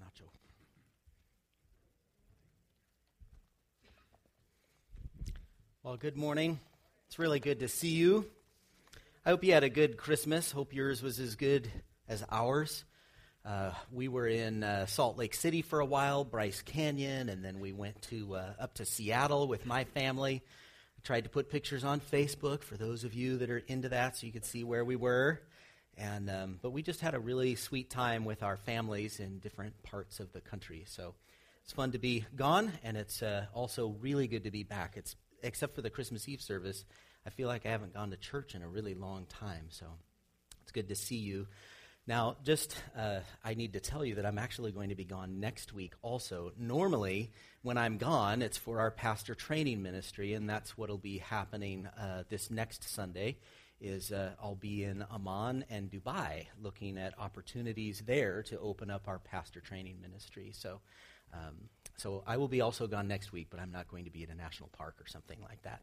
Nacho. Well, good morning. It's really good to see you. I hope you had a good Christmas. Hope yours was as good as ours. Uh, we were in uh, Salt Lake City for a while, Bryce Canyon, and then we went to uh, up to Seattle with my family. I tried to put pictures on Facebook for those of you that are into that, so you could see where we were. And um, but we just had a really sweet time with our families in different parts of the country. So it's fun to be gone, and it's uh, also really good to be back. It's except for the Christmas Eve service, I feel like I haven't gone to church in a really long time. So it's good to see you. Now, just uh, I need to tell you that I'm actually going to be gone next week also. Normally, when I'm gone, it's for our pastor training ministry, and that's what will be happening uh, this next Sunday is uh, I'll be in Amman and Dubai looking at opportunities there to open up our pastor training ministry. So, um, so I will be also gone next week, but I'm not going to be at a national park or something like that.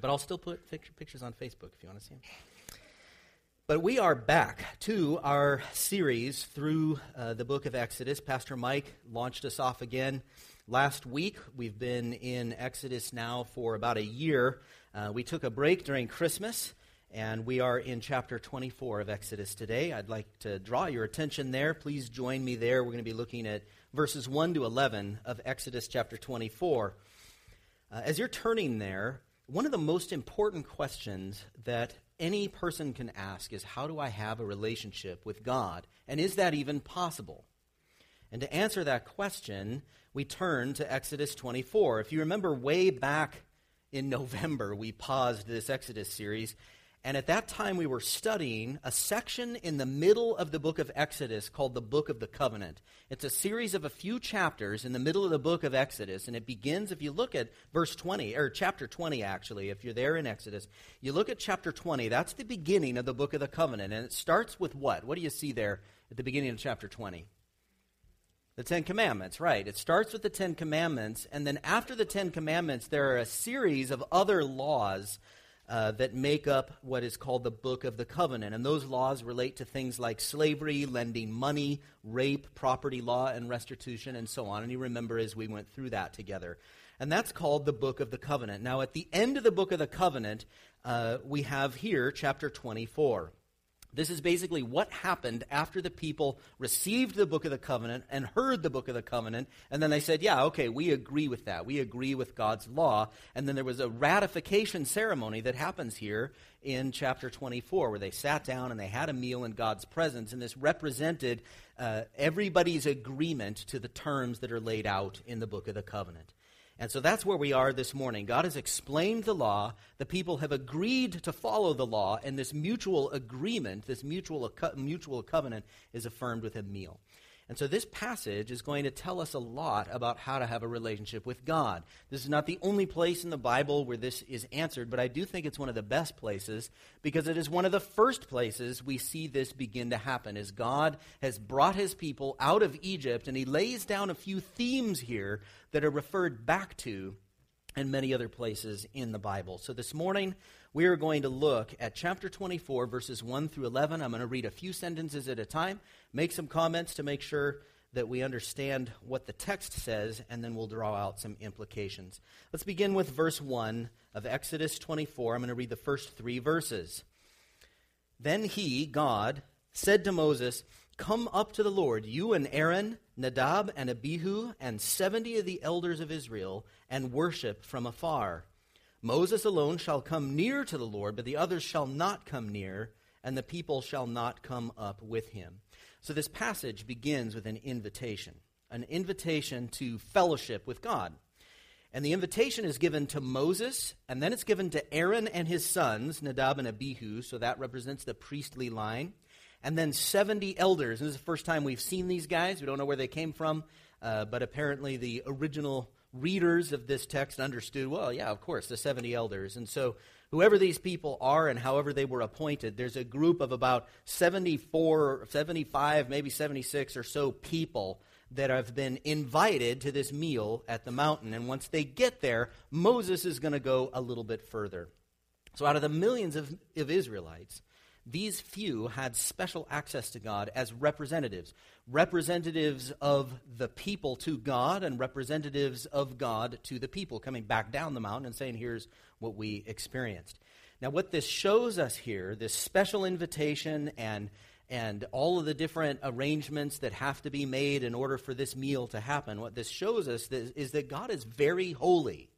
But I'll still put pictures on Facebook if you want to see them. But we are back to our series through uh, the book of Exodus. Pastor Mike launched us off again last week. We've been in Exodus now for about a year. Uh, we took a break during Christmas. And we are in chapter 24 of Exodus today. I'd like to draw your attention there. Please join me there. We're going to be looking at verses 1 to 11 of Exodus chapter 24. Uh, as you're turning there, one of the most important questions that any person can ask is how do I have a relationship with God? And is that even possible? And to answer that question, we turn to Exodus 24. If you remember way back in November, we paused this Exodus series and at that time, we were studying a section in the middle of the book of Exodus called the Book of the Covenant. It's a series of a few chapters in the middle of the book of Exodus, and it begins, if you look at verse 20, or chapter 20, actually, if you're there in Exodus, you look at chapter 20, that's the beginning of the Book of the Covenant. And it starts with what? What do you see there at the beginning of chapter 20? The Ten Commandments, right. It starts with the Ten Commandments, and then after the Ten Commandments, there are a series of other laws uh, that make up what is called the Book of the Covenant. And those laws relate to things like slavery, lending money, rape, property law, and restitution, and so on. And you remember as we went through that together. And that's called the Book of the Covenant. Now, at the end of the Book of the Covenant, uh, we have here chapter 24. This is basically what happened after the people received the book of the covenant and heard the book of the covenant, and then they said, Yeah, okay, we agree with that. We agree with God's law. And then there was a ratification ceremony that happens here in chapter 24, where they sat down and they had a meal in God's presence, and this represented uh, everybody's agreement to the terms that are laid out in the book of the covenant. And so that's where we are this morning. God has explained the law. The people have agreed to follow the law, and this mutual agreement, this mutual, mutual covenant, is affirmed with a meal. And so this passage is going to tell us a lot about how to have a relationship with God. This is not the only place in the Bible where this is answered, but I do think it's one of the best places because it is one of the first places we see this begin to happen as God has brought his people out of Egypt and he lays down a few themes here that are referred back to in many other places in the Bible. So this morning we are going to look at chapter 24, verses 1 through 11. I'm going to read a few sentences at a time, make some comments to make sure that we understand what the text says, and then we'll draw out some implications. Let's begin with verse 1 of Exodus 24. I'm going to read the first three verses. Then he, God, said to Moses, Come up to the Lord, you and Aaron, Nadab and Abihu, and seventy of the elders of Israel, and worship from afar. Moses alone shall come near to the Lord, but the others shall not come near, and the people shall not come up with him. So this passage begins with an invitation, an invitation to fellowship with God. And the invitation is given to Moses, and then it's given to Aaron and his sons, Nadab and Abihu, so that represents the priestly line. And then 70 elders. This is the first time we've seen these guys. We don't know where they came from, uh, but apparently the original readers of this text understood, well, yeah, of course, the 70 elders. And so, whoever these people are and however they were appointed, there's a group of about 74, 75, maybe 76 or so people that have been invited to this meal at the mountain. And once they get there, Moses is going to go a little bit further. So, out of the millions of, of Israelites, these few had special access to God as representatives, representatives of the people to God and representatives of God to the people, coming back down the mountain and saying, Here's what we experienced. Now, what this shows us here, this special invitation and and all of the different arrangements that have to be made in order for this meal to happen, what this shows us is, that God is very holy.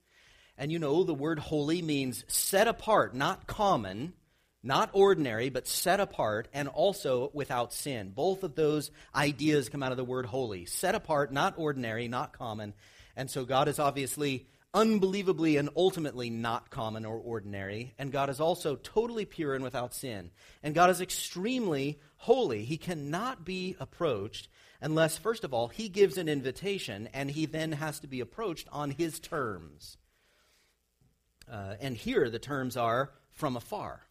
And you know, the word holy means set apart, not common, not ordinary, but set apart, and also without sin. Both of those ideas come out of the word holy. Set apart, not ordinary, not common. And so God is obviously unbelievably and ultimately not common or ordinary. And God is also totally pure and without sin. And God is extremely holy. He cannot be approached unless, first of all, He gives an invitation, and He then has to be approached on His terms. Uh, and here the terms are from afar.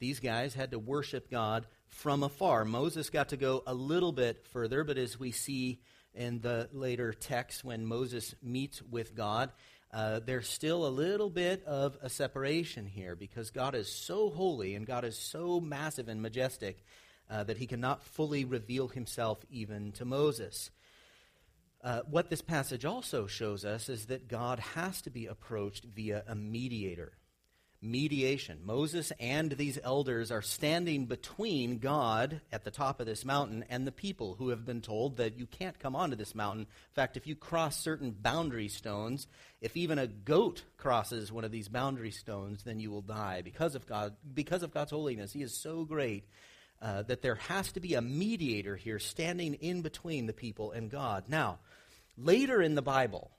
These guys had to worship God from afar. Moses got to go a little bit further, but as we see in the later text when Moses meets with God, uh, there's still a little bit of a separation here because God is so holy and God is so massive and majestic uh, that he cannot fully reveal himself even to Moses. Uh, what this passage also shows us is that God has to be approached via a mediator mediation. Moses and these elders are standing between God at the top of this mountain and the people who have been told that you can't come onto this mountain. In fact, if you cross certain boundary stones, if even a goat crosses one of these boundary stones, then you will die because of God, because of God's holiness. He is so great uh, that there has to be a mediator here standing in between the people and God. Now, later in the Bible,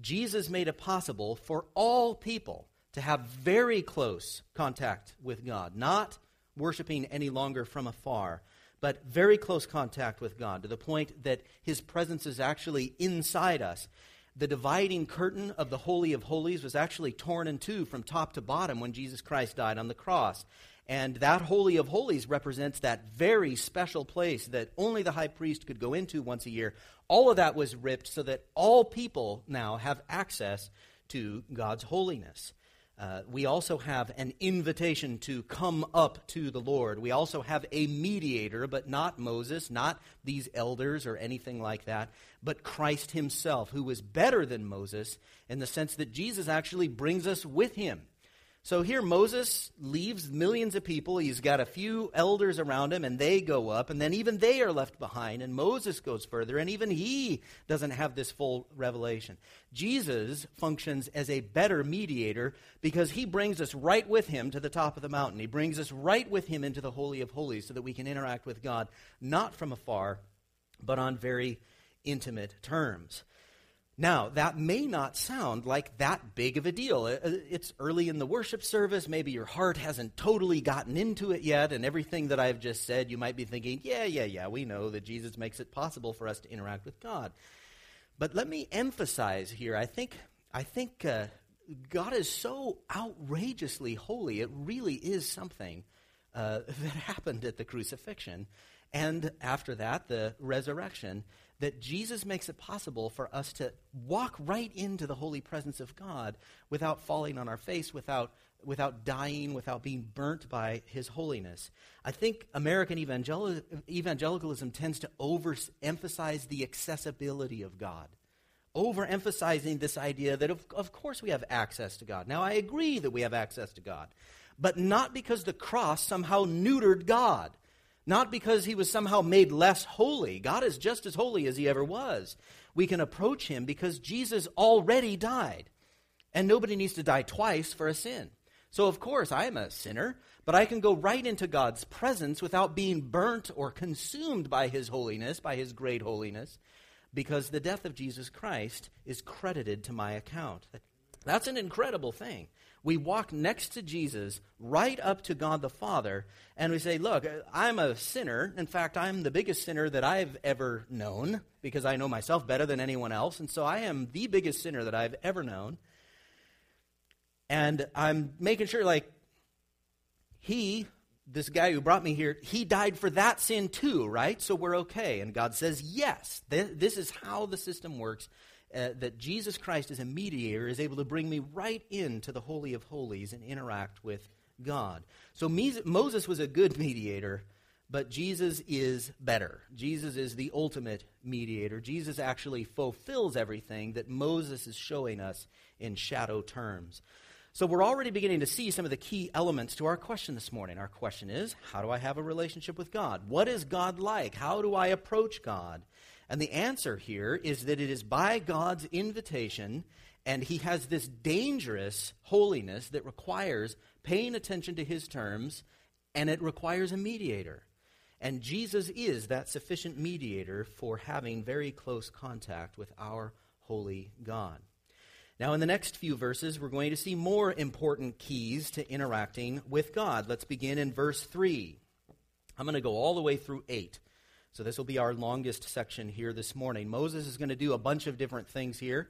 Jesus made it possible for all people to have very close contact with God, not worshiping any longer from afar, but very close contact with God to the point that His presence is actually inside us. The dividing curtain of the Holy of Holies was actually torn in two from top to bottom when Jesus Christ died on the cross. And that Holy of Holies represents that very special place that only the high priest could go into once a year. All of that was ripped so that all people now have access to God's holiness. Uh, we also have an invitation to come up to the Lord. We also have a mediator, but not Moses, not these elders or anything like that, but Christ himself, who was better than Moses in the sense that Jesus actually brings us with him. So here Moses leaves millions of people. He's got a few elders around him, and they go up, and then even they are left behind, and Moses goes further, and even he doesn't have this full revelation. Jesus functions as a better mediator because he brings us right with him to the top of the mountain. He brings us right with him into the Holy of Holies so that we can interact with God, not from afar, but on very intimate terms. Now, that may not sound like that big of a deal. It's early in the worship service. Maybe your heart hasn't totally gotten into it yet, and everything that I've just said, you might be thinking, yeah, yeah, yeah, we know that Jesus makes it possible for us to interact with God. But let me emphasize here I think, I think uh, God is so outrageously holy. It really is something uh, that happened at the crucifixion. And after that, the resurrection that Jesus makes it possible for us to walk right into the holy presence of God without falling on our face, without, without dying, without being burnt by his holiness. I think American evangel- evangelicalism tends to overemphasize the accessibility of God, overemphasizing this idea that, of, of course, we have access to God. Now, I agree that we have access to God, but not because the cross somehow neutered God. Not because he was somehow made less holy. God is just as holy as he ever was. We can approach him because Jesus already died. And nobody needs to die twice for a sin. So, of course, I am a sinner, but I can go right into God's presence without being burnt or consumed by his holiness, by his great holiness, because the death of Jesus Christ is credited to my account. That's an incredible thing we walk next to Jesus, right up to God the Father, and we say, Look, I'm a sinner. In fact, I'm the biggest sinner that I've ever known because I know myself better than anyone else. And so I am the biggest sinner that I've ever known. And I'm making sure, like, he, this guy who brought me here, he died for that sin too, right? So we're okay. And God says, Yes, this is how the system works uh, that Jesus Christ as a mediator is able to bring me right into the Holy of Holies and interact with God. So Moses was a good mediator, but Jesus is better. Jesus is the ultimate mediator. Jesus actually fulfills everything that Moses is showing us in shadow terms. So we're already beginning to see some of the key elements to our question this morning. Our question is how do I have a relationship with God? What is God like? How do I approach God? And the answer here is that it is by God's invitation, and He has this dangerous holiness that requires paying attention to His terms, and it requires a mediator. And Jesus is that sufficient mediator for having very close contact with our holy God. Now, in the next few verses, we're going to see more important keys to interacting with God. Let's begin in verse 3. I'm going to go all the way through 8. So, this will be our longest section here this morning. Moses is going to do a bunch of different things here.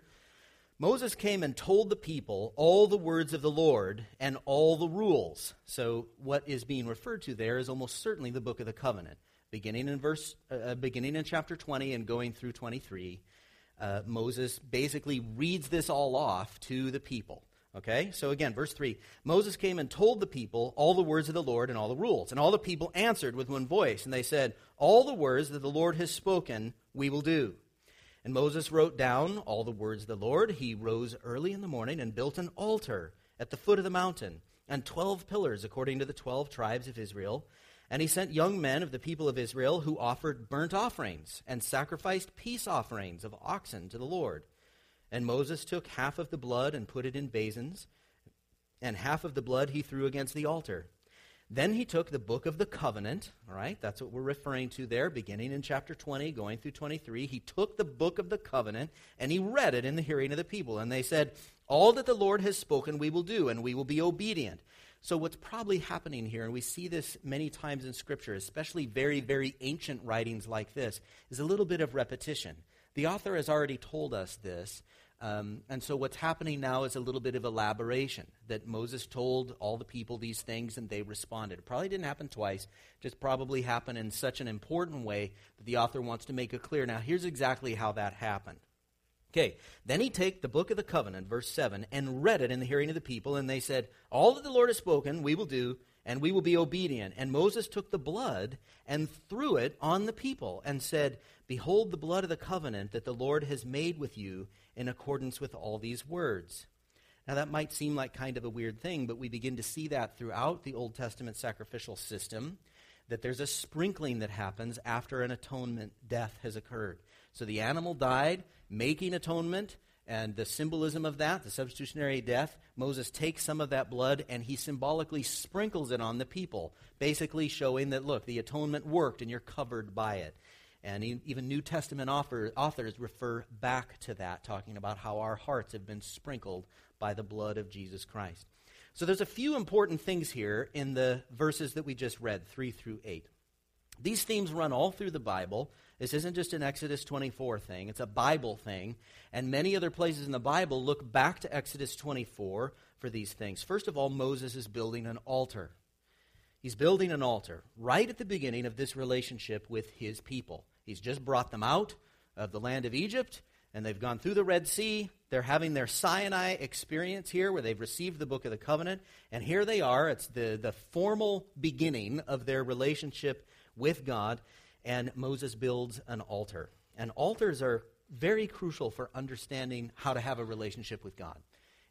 Moses came and told the people all the words of the Lord and all the rules. So, what is being referred to there is almost certainly the book of the covenant, beginning in verse, uh, uh beginning in chapter 20 and going through 23 uh, Moses basically reads this all off to the people. Okay? So again, verse 3 Moses came and told the people all the words of the Lord and all the rules. And all the people answered with one voice, and they said, All the words that the Lord has spoken, we will do. And Moses wrote down all the words of the Lord. He rose early in the morning and built an altar at the foot of the mountain, and twelve pillars according to the twelve tribes of Israel. And he sent young men of the people of Israel who offered burnt offerings and sacrificed peace offerings of oxen to the Lord. And Moses took half of the blood and put it in basins, and half of the blood he threw against the altar. Then he took the book of the covenant, all right, that's what we're referring to there, beginning in chapter 20, going through 23. He took the book of the covenant and he read it in the hearing of the people. And they said, All that the Lord has spoken we will do, and we will be obedient. So, what's probably happening here, and we see this many times in Scripture, especially very, very ancient writings like this, is a little bit of repetition. The author has already told us this, um, and so what's happening now is a little bit of elaboration that Moses told all the people these things and they responded. It probably didn't happen twice, just probably happened in such an important way that the author wants to make it clear. Now, here's exactly how that happened. Okay, then he take the book of the covenant, verse 7, and read it in the hearing of the people, and they said, All that the Lord has spoken, we will do, and we will be obedient. And Moses took the blood and threw it on the people, and said, Behold the blood of the covenant that the Lord has made with you in accordance with all these words. Now, that might seem like kind of a weird thing, but we begin to see that throughout the Old Testament sacrificial system, that there's a sprinkling that happens after an atonement death has occurred. So the animal died, making atonement, and the symbolism of that, the substitutionary death, Moses takes some of that blood and he symbolically sprinkles it on the people, basically showing that, look, the atonement worked and you're covered by it. And even New Testament author, authors refer back to that, talking about how our hearts have been sprinkled by the blood of Jesus Christ. So there's a few important things here in the verses that we just read, 3 through 8. These themes run all through the Bible. This isn't just an Exodus 24 thing, it's a Bible thing. And many other places in the Bible look back to Exodus 24 for these things. First of all, Moses is building an altar. He's building an altar right at the beginning of this relationship with his people. He's just brought them out of the land of Egypt, and they've gone through the Red Sea. They're having their Sinai experience here where they've received the book of the covenant. And here they are. It's the, the formal beginning of their relationship with God, and Moses builds an altar. And altars are very crucial for understanding how to have a relationship with God.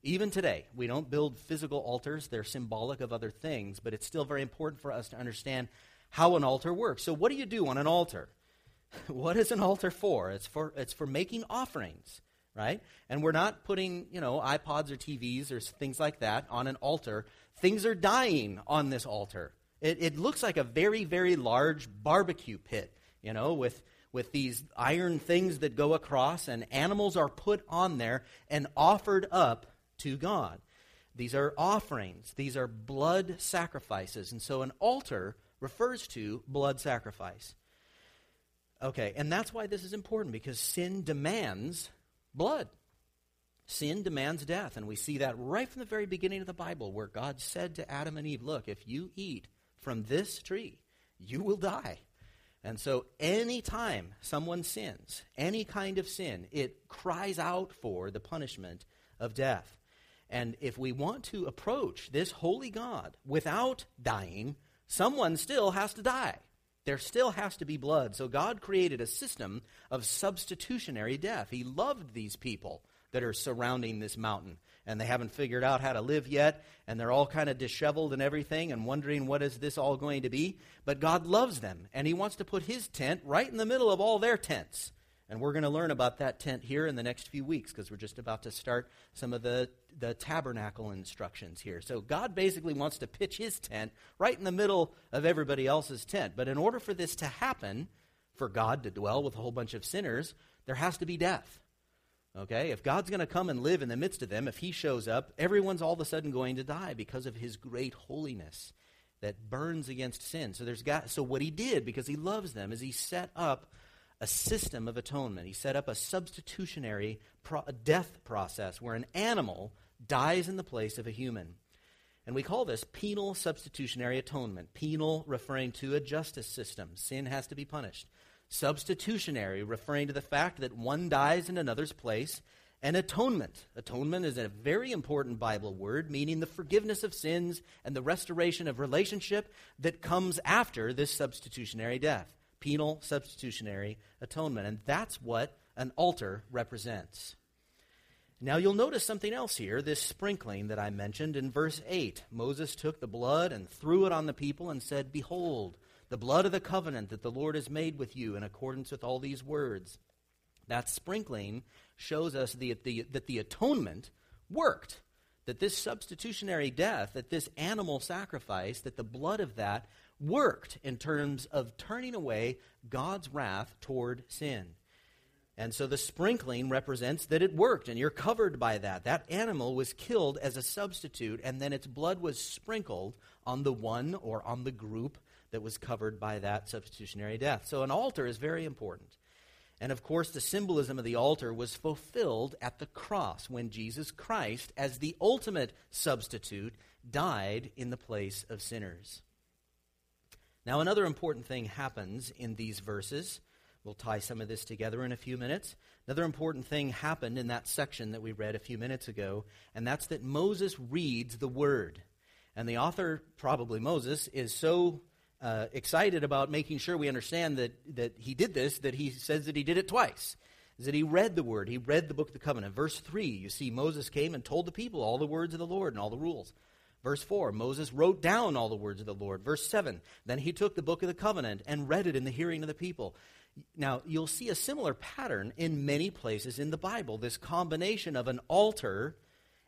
Even today, we don't build physical altars, they're symbolic of other things, but it's still very important for us to understand how an altar works. So, what do you do on an altar? what is an altar for? It's for it's for making offerings, right? And we're not putting, you know, iPods or TVs or things like that on an altar. Things are dying on this altar. It, it looks like a very, very large barbecue pit, you know, with, with these iron things that go across, and animals are put on there and offered up to God. These are offerings, these are blood sacrifices. And so an altar refers to blood sacrifice. Okay, and that's why this is important because sin demands blood. Sin demands death, and we see that right from the very beginning of the Bible where God said to Adam and Eve, Look, if you eat from this tree, you will die. And so, anytime someone sins, any kind of sin, it cries out for the punishment of death. And if we want to approach this holy God without dying, someone still has to die. There still has to be blood. So God created a system of substitutionary death. He loved these people that are surrounding this mountain. And they haven't figured out how to live yet, and they're all kind of disheveled and everything and wondering what is this all going to be. But God loves them, and He wants to put His tent right in the middle of all their tents. And we're going to learn about that tent here in the next few weeks because we're just about to start some of the, the tabernacle instructions here. So God basically wants to pitch his tent right in the middle of everybody else's tent. But in order for this to happen, for God to dwell with a whole bunch of sinners, there has to be death. Okay? If God's going to come and live in the midst of them, if he shows up, everyone's all of a sudden going to die because of his great holiness that burns against sin. So there's got so what he did because he loves them is he set up a system of atonement. He set up a substitutionary pro- death process where an animal dies in the place of a human. And we call this penal substitutionary atonement. Penal referring to a justice system. Sin has to be punished. Substitutionary referring to the fact that one dies in another's place. And atonement. Atonement is a very important Bible word, meaning the forgiveness of sins and the restoration of relationship that comes after this substitutionary death penal substitutionary atonement. And that's what an altar represents. Now you'll notice something else here this sprinkling that I mentioned in verse 8. Moses took the blood and threw it on the people and said, Behold, the blood of the covenant that the Lord has made with you in accordance with all these words. That sprinkling shows us the, the, that the atonement worked. That this substitutionary death, that this animal sacrifice, that the blood of that worked in terms of turning away God's wrath toward sin. And so the sprinkling represents that it worked, and you're covered by that. That animal was killed as a substitute, and then its blood was sprinkled on the one or on the group that was covered by that substitutionary death. So an altar is very important. And of course, the symbolism of the altar was fulfilled at the cross when Jesus Christ, as the ultimate substitute, died in the place of sinners. Now, another important thing happens in these verses. We'll tie some of this together in a few minutes. Another important thing happened in that section that we read a few minutes ago, and that's that Moses reads the word. And the author, probably Moses, is so uh, excited about making sure we understand that, that he did this that he says that he did it twice. Is that he read the word, he read the book of the covenant. Verse 3, you see, Moses came and told the people all the words of the Lord and all the rules. Verse 4 Moses wrote down all the words of the Lord. Verse 7 Then he took the book of the covenant and read it in the hearing of the people. Now, you'll see a similar pattern in many places in the Bible this combination of an altar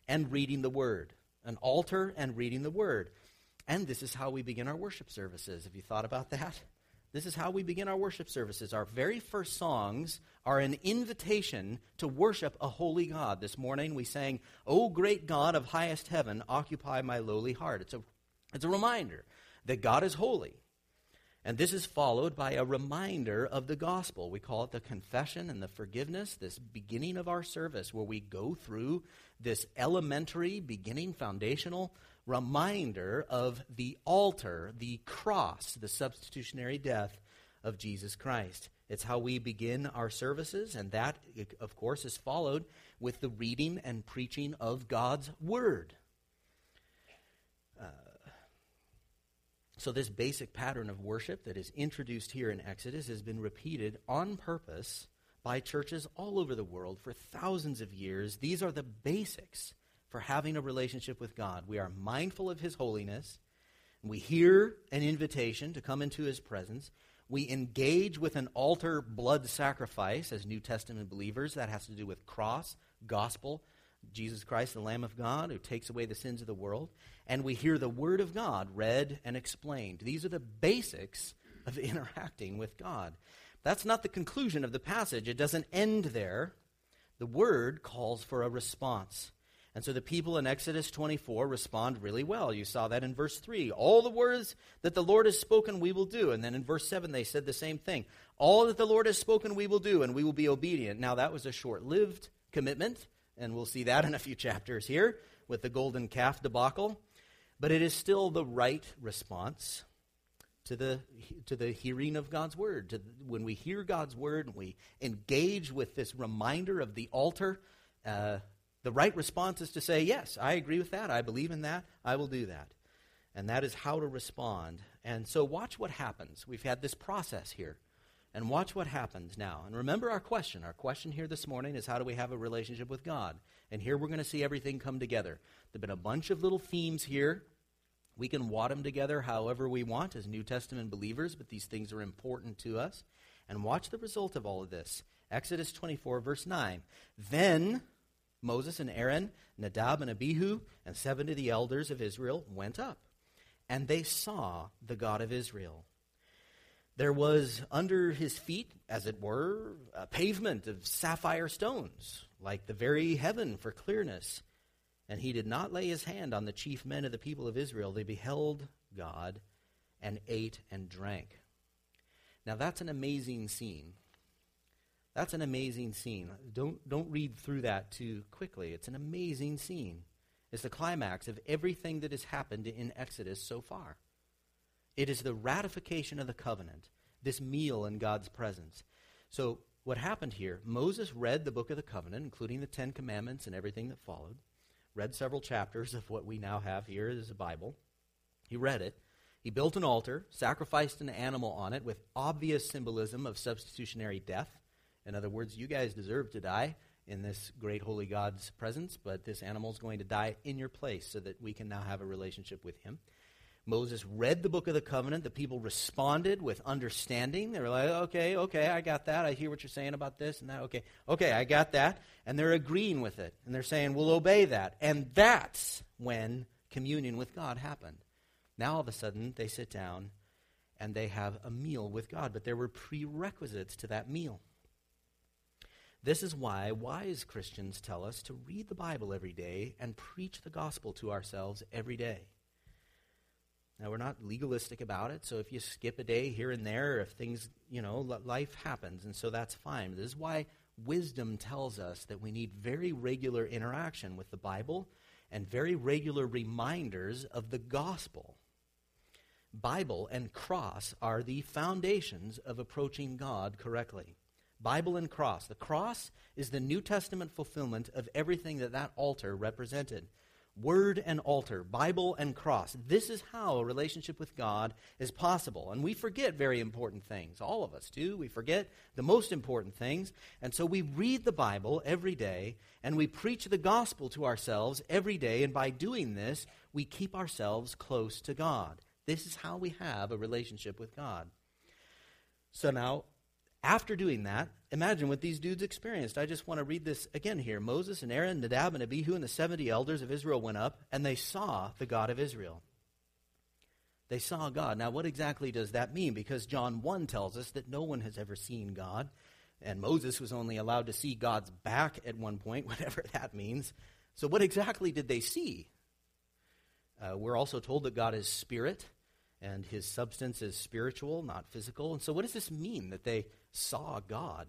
and reading the word. An altar and reading the word. And this is how we begin our worship services. Have you thought about that? This is how we begin our worship services. Our very first songs are an invitation to worship a holy God. This morning we sang, O great God of highest heaven, occupy my lowly heart. It's a, it's a reminder that God is holy. And this is followed by a reminder of the gospel. We call it the confession and the forgiveness, this beginning of our service where we go through this elementary, beginning, foundational reminder of the altar, the cross, the substitutionary death of Jesus Christ. It's how we begin our services, and that, of course, is followed with the reading and preaching of God's Word. Uh, so, this basic pattern of worship that is introduced here in Exodus has been repeated on purpose by churches all over the world for thousands of years. These are the basics for having a relationship with God. We are mindful of His holiness. We hear an invitation to come into His presence. We engage with an altar blood sacrifice as New Testament believers. That has to do with cross, gospel, Jesus Christ, the Lamb of God, who takes away the sins of the world. And we hear the Word of God read and explained. These are the basics of interacting with God. That's not the conclusion of the passage. It doesn't end there. The Word calls for a response. And so the people in Exodus 24 respond really well. You saw that in verse 3. All the words that the Lord has spoken, we will do. And then in verse 7, they said the same thing. All that the Lord has spoken, we will do, and we will be obedient. Now, that was a short lived commitment, and we'll see that in a few chapters here with the golden calf debacle. But it is still the right response to the, to the hearing of God's word. To, when we hear God's word and we engage with this reminder of the altar, uh, The right response is to say, Yes, I agree with that. I believe in that. I will do that. And that is how to respond. And so watch what happens. We've had this process here. And watch what happens now. And remember our question. Our question here this morning is how do we have a relationship with God? And here we're going to see everything come together. There have been a bunch of little themes here. We can wad them together however we want as New Testament believers, but these things are important to us. And watch the result of all of this. Exodus 24, verse 9. Then Moses and Aaron, Nadab and Abihu, and seven of the elders of Israel went up, and they saw the God of Israel. There was under his feet, as it were, a pavement of sapphire stones, like the very heaven for clearness. And he did not lay his hand on the chief men of the people of Israel. They beheld God and ate and drank. Now that's an amazing scene. That's an amazing scene. Don't, don't read through that too quickly. It's an amazing scene. It's the climax of everything that has happened in Exodus so far. It is the ratification of the covenant, this meal in God's presence. So, what happened here, Moses read the book of the covenant, including the Ten Commandments and everything that followed, read several chapters of what we now have here as a Bible. He read it. He built an altar, sacrificed an animal on it with obvious symbolism of substitutionary death. In other words, you guys deserve to die in this great holy God's presence, but this animal is going to die in your place so that we can now have a relationship with him. Moses read the book of the covenant. The people responded with understanding. They were like, okay, okay, I got that. I hear what you're saying about this and that. Okay, okay, I got that. And they're agreeing with it. And they're saying, we'll obey that. And that's when communion with God happened. Now all of a sudden, they sit down and they have a meal with God. But there were prerequisites to that meal. This is why wise Christians tell us to read the Bible every day and preach the gospel to ourselves every day. Now, we're not legalistic about it, so if you skip a day here and there, if things, you know, life happens, and so that's fine. This is why wisdom tells us that we need very regular interaction with the Bible and very regular reminders of the gospel. Bible and cross are the foundations of approaching God correctly. Bible and cross. The cross is the New Testament fulfillment of everything that that altar represented. Word and altar, Bible and cross. This is how a relationship with God is possible. And we forget very important things. All of us do. We forget the most important things. And so we read the Bible every day and we preach the gospel to ourselves every day. And by doing this, we keep ourselves close to God. This is how we have a relationship with God. So now, after doing that, imagine what these dudes experienced. I just want to read this again here. Moses and Aaron, Nadab and Abihu, and the 70 elders of Israel went up, and they saw the God of Israel. They saw God. Now, what exactly does that mean? Because John 1 tells us that no one has ever seen God, and Moses was only allowed to see God's back at one point, whatever that means. So, what exactly did they see? Uh, we're also told that God is spirit, and his substance is spiritual, not physical. And so, what does this mean that they saw God.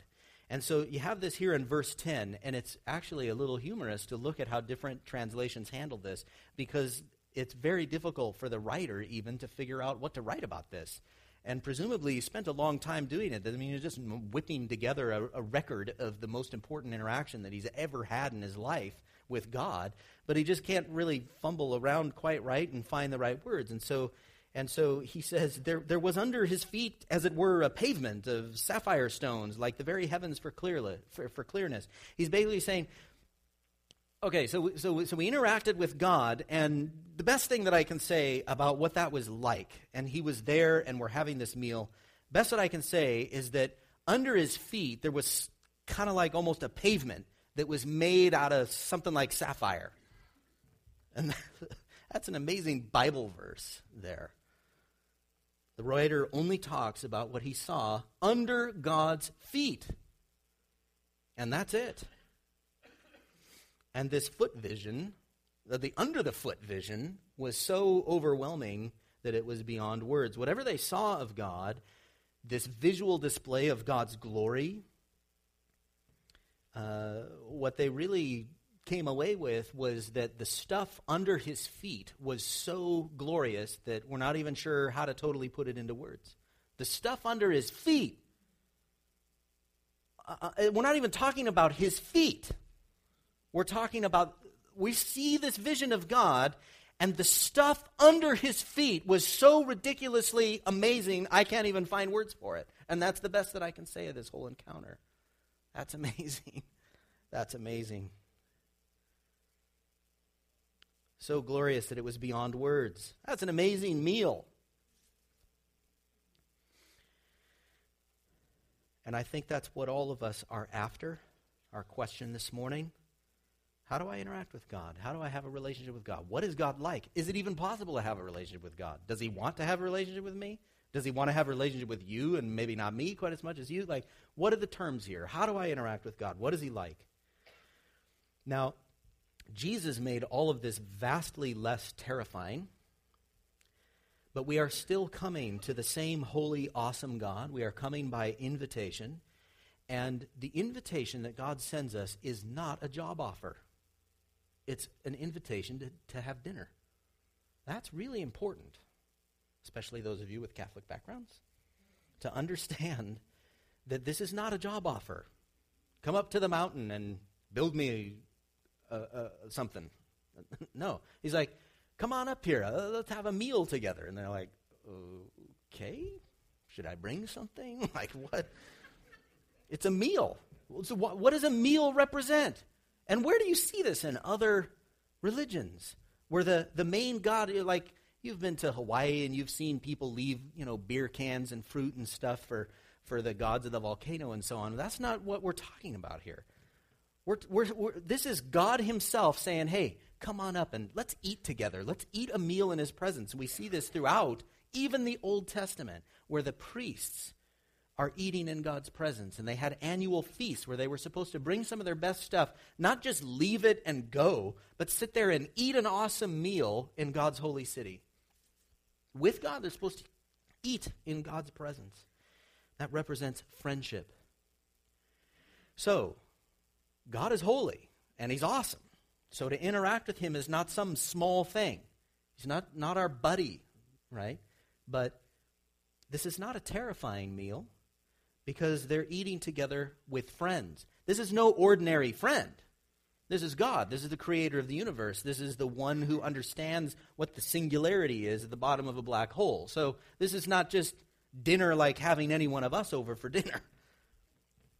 And so you have this here in verse 10, and it's actually a little humorous to look at how different translations handle this because it's very difficult for the writer even to figure out what to write about this. And presumably, he spent a long time doing it. I mean, he's just whipping together a, a record of the most important interaction that he's ever had in his life with God, but he just can't really fumble around quite right and find the right words. And so and so he says, there, there was under his feet, as it were, a pavement of sapphire stones, like the very heavens for, clearly, for, for clearness. He's basically saying, okay, so, so, so we interacted with God, and the best thing that I can say about what that was like, and he was there and we're having this meal, best that I can say is that under his feet there was kind of like almost a pavement that was made out of something like sapphire. And that's an amazing Bible verse there. The writer only talks about what he saw under God's feet. And that's it. And this foot vision, the under the foot vision, was so overwhelming that it was beyond words. Whatever they saw of God, this visual display of God's glory, uh, what they really came away with was that the stuff under his feet was so glorious that we're not even sure how to totally put it into words. The stuff under his feet, uh, uh we're not even talking about his feet. We're talking about, we see this vision of God, and the stuff under his feet was so ridiculously amazing, I can't even find words for it. And that's the best that I can say of this whole encounter. That's amazing. That's amazing. So glorious that it was beyond words. That's an amazing meal. And I think that's what all of us are after. Our question this morning How do I interact with God? How do I have a relationship with God? What is God like? Is it even possible to have a relationship with God? Does He want to have a relationship with me? Does He want to have a relationship with you and maybe not me quite as much as you? Like, what are the terms here? How do I interact with God? What is He like? Now, Jesus made all of this vastly less terrifying but we are still coming to the same holy, awesome God. We are coming by invitation. And the invitation that God sends us is not a job offer, it's an invitation to, to have dinner. That's really important, especially those of you with Catholic backgrounds, to understand that this is not a job offer. Come up to the mountain and build me a, a, something. no. He's like, come on up here. Uh, let's have a meal together. And they're like, okay, should I bring something? like, what? It's a meal. So what, what does a meal represent? And where do you see this in other religions? Where the, the main god, like, you've been to Hawaii and you've seen people leave, you know, beer cans and fruit and stuff for, for the gods of the volcano and so on. That's not what we're talking about here. We're, we're, we're, this is God Himself saying, hey, come on up and let's eat together. Let's eat a meal in his presence. We see this throughout even the Old Testament, where the priests are eating in God's presence. And they had annual feasts where they were supposed to bring some of their best stuff, not just leave it and go, but sit there and eat an awesome meal in God's holy city. With God, they're supposed to eat in God's presence. That represents friendship. So, God is holy and He's awesome. So to interact with him is not some small thing. He's not, not our buddy, right? But this is not a terrifying meal because they're eating together with friends. This is no ordinary friend. This is God. This is the creator of the universe. This is the one who understands what the singularity is at the bottom of a black hole. So this is not just dinner like having any one of us over for dinner.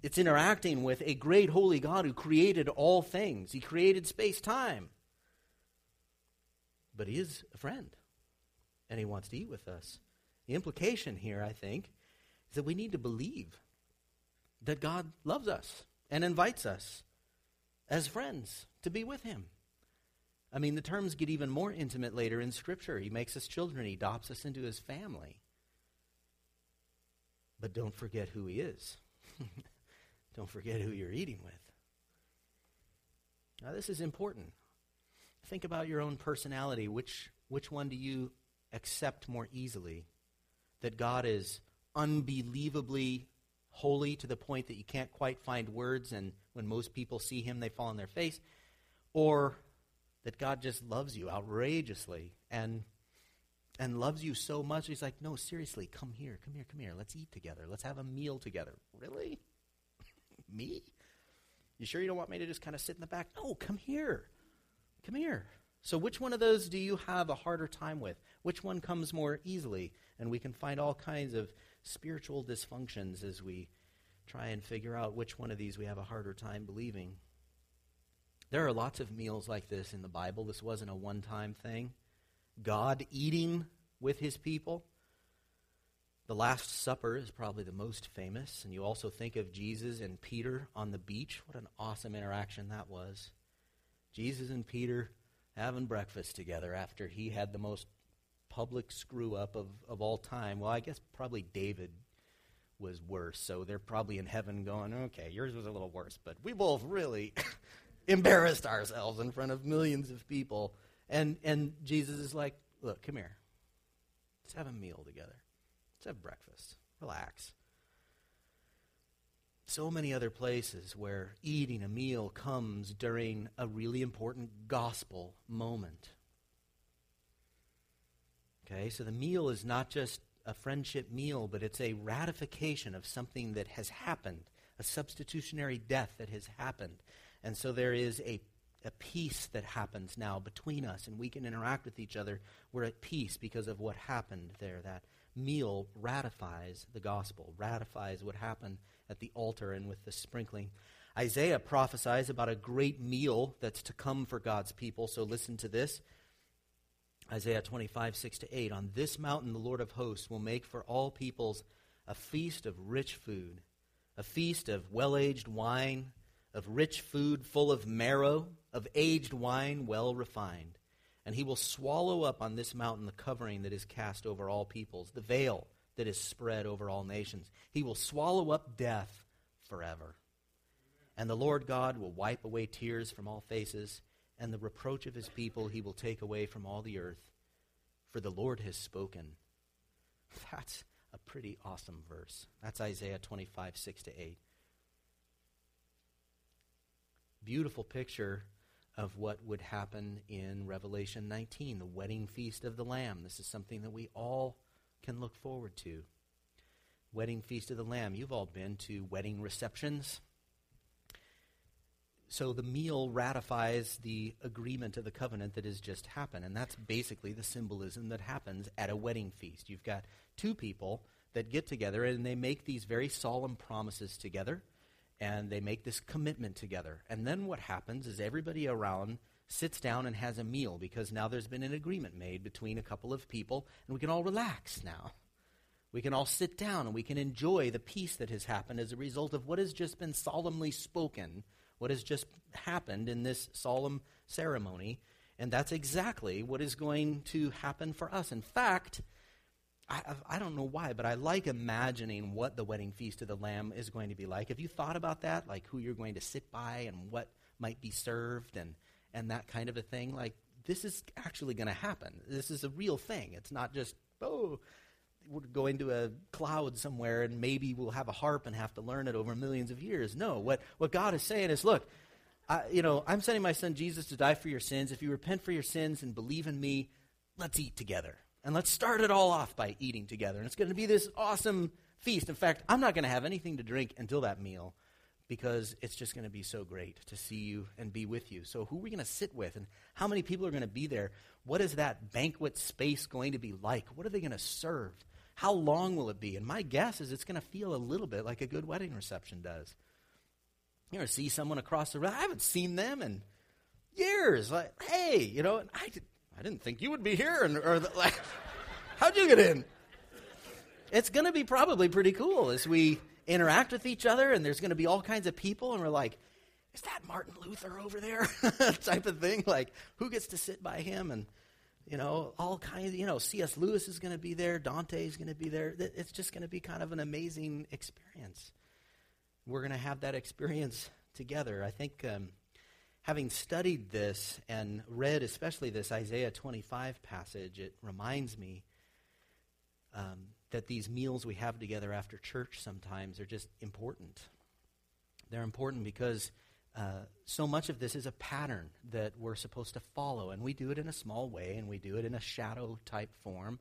It's interacting with a great holy God who created all things. He created space time. But he is a friend, and he wants to eat with us. The implication here, I think, is that we need to believe that God loves us and invites us as friends to be with him. I mean, the terms get even more intimate later in Scripture. He makes us children, he adopts us into his family. But don't forget who he is. Don't forget who you're eating with. Now, this is important. Think about your own personality. Which, which one do you accept more easily? That God is unbelievably holy to the point that you can't quite find words, and when most people see him, they fall on their face? Or that God just loves you outrageously and and loves you so much he's like no seriously come here come here come here let's eat together let's have a meal together really me? You sure you don't want me to just kind of sit in the back? No, come here. Come here. So, which one of those do you have a harder time with? Which one comes more easily? And we can find all kinds of spiritual dysfunctions as we try and figure out which one of these we have a harder time believing. There are lots of meals like this in the Bible. This wasn't a one time thing. God eating with his people. The Last Supper is probably the most famous, and you also think of Jesus and Peter on the beach. What an awesome interaction that was. Jesus and Peter having breakfast together after he had the most public screw up of, of all time. Well, I guess probably David was worse, so they're probably in heaven going, okay, yours was a little worse, but we both really embarrassed ourselves in front of millions of people. And, and Jesus is like, look, come here. Let's have a meal together. Let's have breakfast. Relax. So many other places where eating a meal comes during a really important gospel moment. Okay, so the meal is not just a friendship meal, but it's a ratification of something that has happened, a substitutionary death that has happened. And so there is a a peace that happens now between us, and we can interact with each other. We're at peace because of what happened there. That meal ratifies the gospel, ratifies what happened at the altar and with the sprinkling. Isaiah prophesies about a great meal that's to come for God's people. So listen to this. Isaiah 25, 6 to 8. On this mountain, the Lord of hosts will make for all peoples a feast of rich food, a feast of well aged wine, of rich food full of marrow, of aged wine well refined. And he will swallow up on this mountain the covering that is cast over all peoples, the veil that is spread over all nations. He will swallow up death forever. And the Lord God will wipe away tears from all faces and the reproach of his people he will take away from all the earth. For the Lord has spoken. That's a pretty awesome verse. That's Isaiah 25, 6 to 8. Beautiful picture of what would happen in Revelation 19, the wedding feast of the Lamb. This is something that we all can look forward to. Wedding feast of the Lamb. You've all been to wedding receptions. So the meal ratifies the agreement of the covenant that has just happened. And that's basically the symbolism that happens at a wedding feast. You've got two people that get together and they make these very solemn promises together and they make this commitment together. And then what happens is everybody around sits down and has a meal because now there's been an agreement made between a couple of people and we can all relax now. We can all sit down and we can enjoy the peace that has happened as a result of what has just been solemnly spoken what has just happened in this solemn ceremony. And that's exactly what is going to happen for us. In fact, I, I, don't know why, but I like imagining what the wedding feast of the Lamb is going to be like. Have you thought about that? Like who you're going to sit by and what might be served and, and that kind of a thing? Like, this is actually going to happen. This is a real thing. It's not just, oh, we're going to a cloud somewhere and maybe we'll have a harp and have to learn it over millions of years. No, what, what God is saying is, look, I, you know, I'm sending my son Jesus to die for your sins. If you repent for your sins and believe in me, let's eat together. And let's start it all off by eating together. And it's going to be this awesome feast. In fact, I'm not going to have anything to drink until that meal because it's just going to be so great to see you and be with you. So, who are we going to sit with? And how many people are going to be there? What is that banquet space going to be like? What are they going to serve? How long will it be? And my guess is it's going to feel a little bit like a good wedding reception does. Going to see someone across the room. I haven't seen them in years. Like, hey, you know, I, I didn't think you would be here. And, or the, like, how'd you get in? It's going to be probably pretty cool as we interact with each other, and there's going to be all kinds of people, and we're like, is that Martin Luther over there? type of thing. Like, who gets to sit by him? And you know, all kinds you know, C.S. Lewis is going to be there, Dante is going to be there. It's just going to be kind of an amazing experience. We're going to have that experience together. I think um, having studied this and read especially this Isaiah 25 passage, it reminds me um, that these meals we have together after church sometimes are just important. They're important because uh, so much of this is a pattern that we're supposed to follow, and we do it in a small way, and we do it in a shadow type form.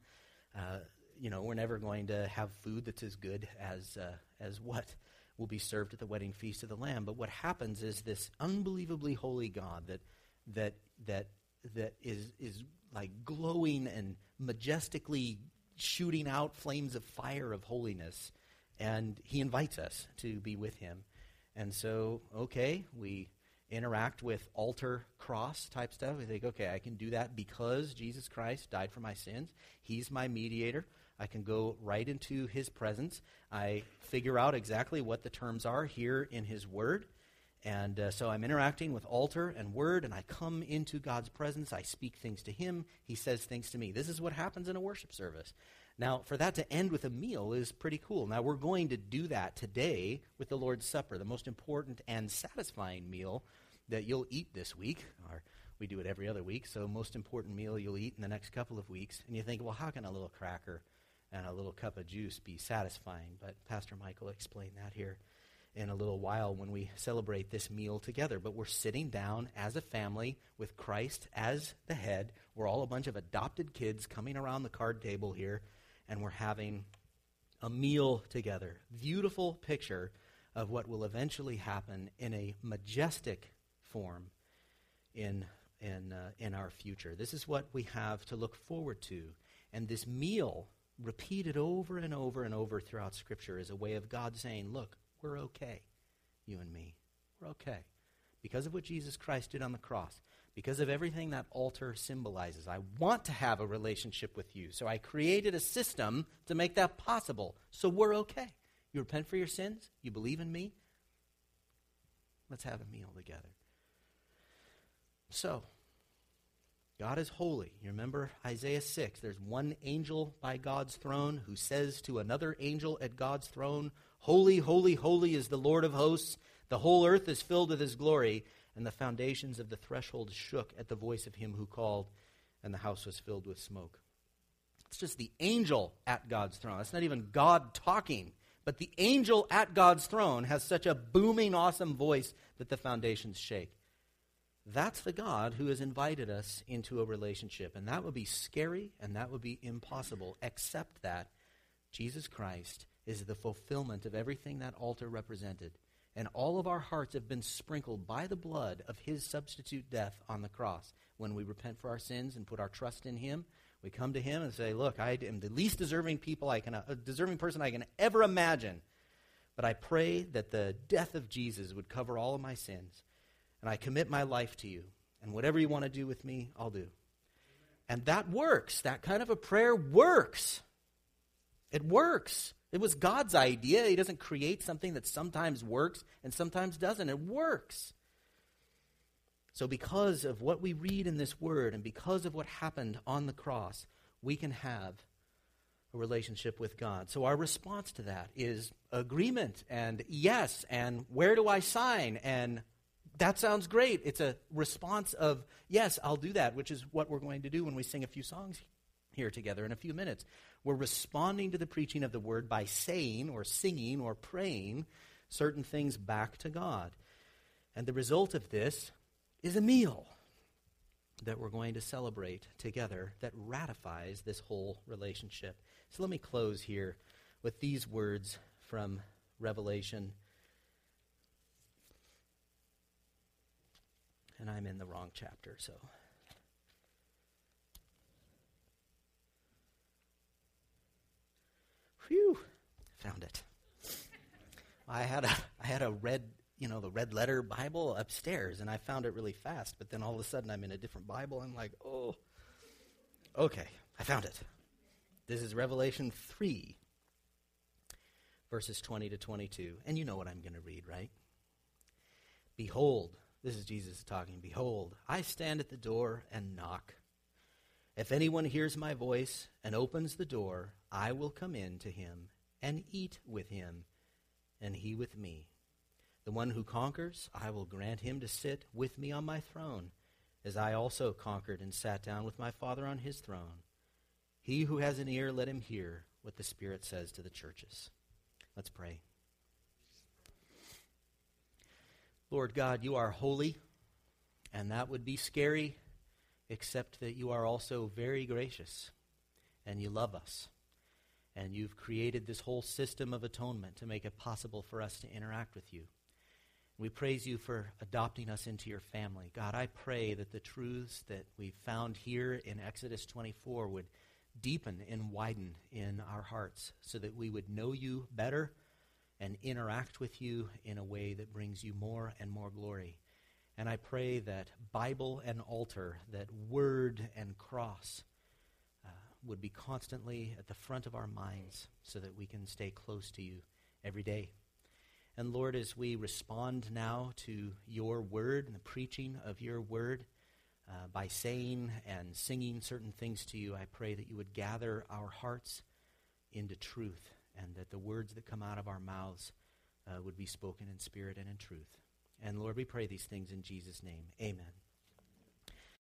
Uh, you know, we're never going to have food that's as good as uh, as what will be served at the wedding feast of the Lamb. But what happens is this unbelievably holy God that that that that is is like glowing and majestically shooting out flames of fire of holiness, and He invites us to be with Him. And so, okay, we interact with altar cross type stuff. We think, okay, I can do that because Jesus Christ died for my sins. He's my mediator. I can go right into his presence. I figure out exactly what the terms are here in his word. And uh, so I'm interacting with altar and word, and I come into God's presence. I speak things to him. He says things to me. This is what happens in a worship service. Now, for that to end with a meal is pretty cool. Now, we're going to do that today with the Lord's Supper, the most important and satisfying meal that you'll eat this week. Or we do it every other week, so most important meal you'll eat in the next couple of weeks. And you think, well, how can a little cracker and a little cup of juice be satisfying? But Pastor Michael explained that here in a little while when we celebrate this meal together. But we're sitting down as a family with Christ as the head. We're all a bunch of adopted kids coming around the card table here and we're having a meal together. Beautiful picture of what will eventually happen in a majestic form in, in, uh, in our future. This is what we have to look forward to. And this meal, repeated over and over and over throughout Scripture, is a way of God saying, Look, we're okay, you and me. We're okay. Because of what Jesus Christ did on the cross, because of everything that altar symbolizes. I want to have a relationship with you. So I created a system to make that possible. So we're okay. You repent for your sins, you believe in me. Let's have a meal together. So, God is holy. You remember Isaiah 6. There's one angel by God's throne who says to another angel at God's throne, Holy, holy, holy is the Lord of hosts. The whole earth is filled with his glory and the foundations of the threshold shook at the voice of him who called, and the house was filled with smoke. It's just the angel at God's throne. It's not even God talking, but the angel at God's throne has such a booming, awesome voice that the foundations shake. That's the God who has invited us into a relationship. And that would be scary and that would be impossible, except that Jesus Christ is the fulfillment of everything that altar represented and all of our hearts have been sprinkled by the blood of his substitute death on the cross. When we repent for our sins and put our trust in him, we come to him and say, "Look, I am the least deserving people I can, a deserving person I can ever imagine." But I pray that the death of Jesus would cover all of my sins, and I commit my life to you. And whatever you want to do with me, I'll do. And that works. That kind of a prayer works. It works. It was God's idea. He doesn't create something that sometimes works and sometimes doesn't. It works. So, because of what we read in this word and because of what happened on the cross, we can have a relationship with God. So, our response to that is agreement and yes, and where do I sign? And that sounds great. It's a response of, yes, I'll do that, which is what we're going to do when we sing a few songs here together in a few minutes. We're responding to the preaching of the word by saying or singing or praying certain things back to God. And the result of this is a meal that we're going to celebrate together that ratifies this whole relationship. So let me close here with these words from Revelation. And I'm in the wrong chapter, so Phew, found it. I had a I had a red, you know, the red letter Bible upstairs, and I found it really fast. But then all of a sudden, I'm in a different Bible. I'm like, oh, okay, I found it. This is Revelation three, verses 20 to 22, and you know what I'm going to read, right? Behold, this is Jesus talking. Behold, I stand at the door and knock. If anyone hears my voice and opens the door, I will come in to him and eat with him, and he with me. The one who conquers, I will grant him to sit with me on my throne, as I also conquered and sat down with my Father on his throne. He who has an ear, let him hear what the Spirit says to the churches. Let's pray. Lord God, you are holy, and that would be scary except that you are also very gracious and you love us. And you've created this whole system of atonement to make it possible for us to interact with you. We praise you for adopting us into your family. God, I pray that the truths that we've found here in Exodus 24 would deepen and widen in our hearts so that we would know you better and interact with you in a way that brings you more and more glory. And I pray that Bible and altar, that word and cross uh, would be constantly at the front of our minds so that we can stay close to you every day. And Lord, as we respond now to your word and the preaching of your word, uh, by saying and singing certain things to you, I pray that you would gather our hearts into truth and that the words that come out of our mouths uh, would be spoken in spirit and in truth. And Lord, we pray these things in Jesus' name. Amen.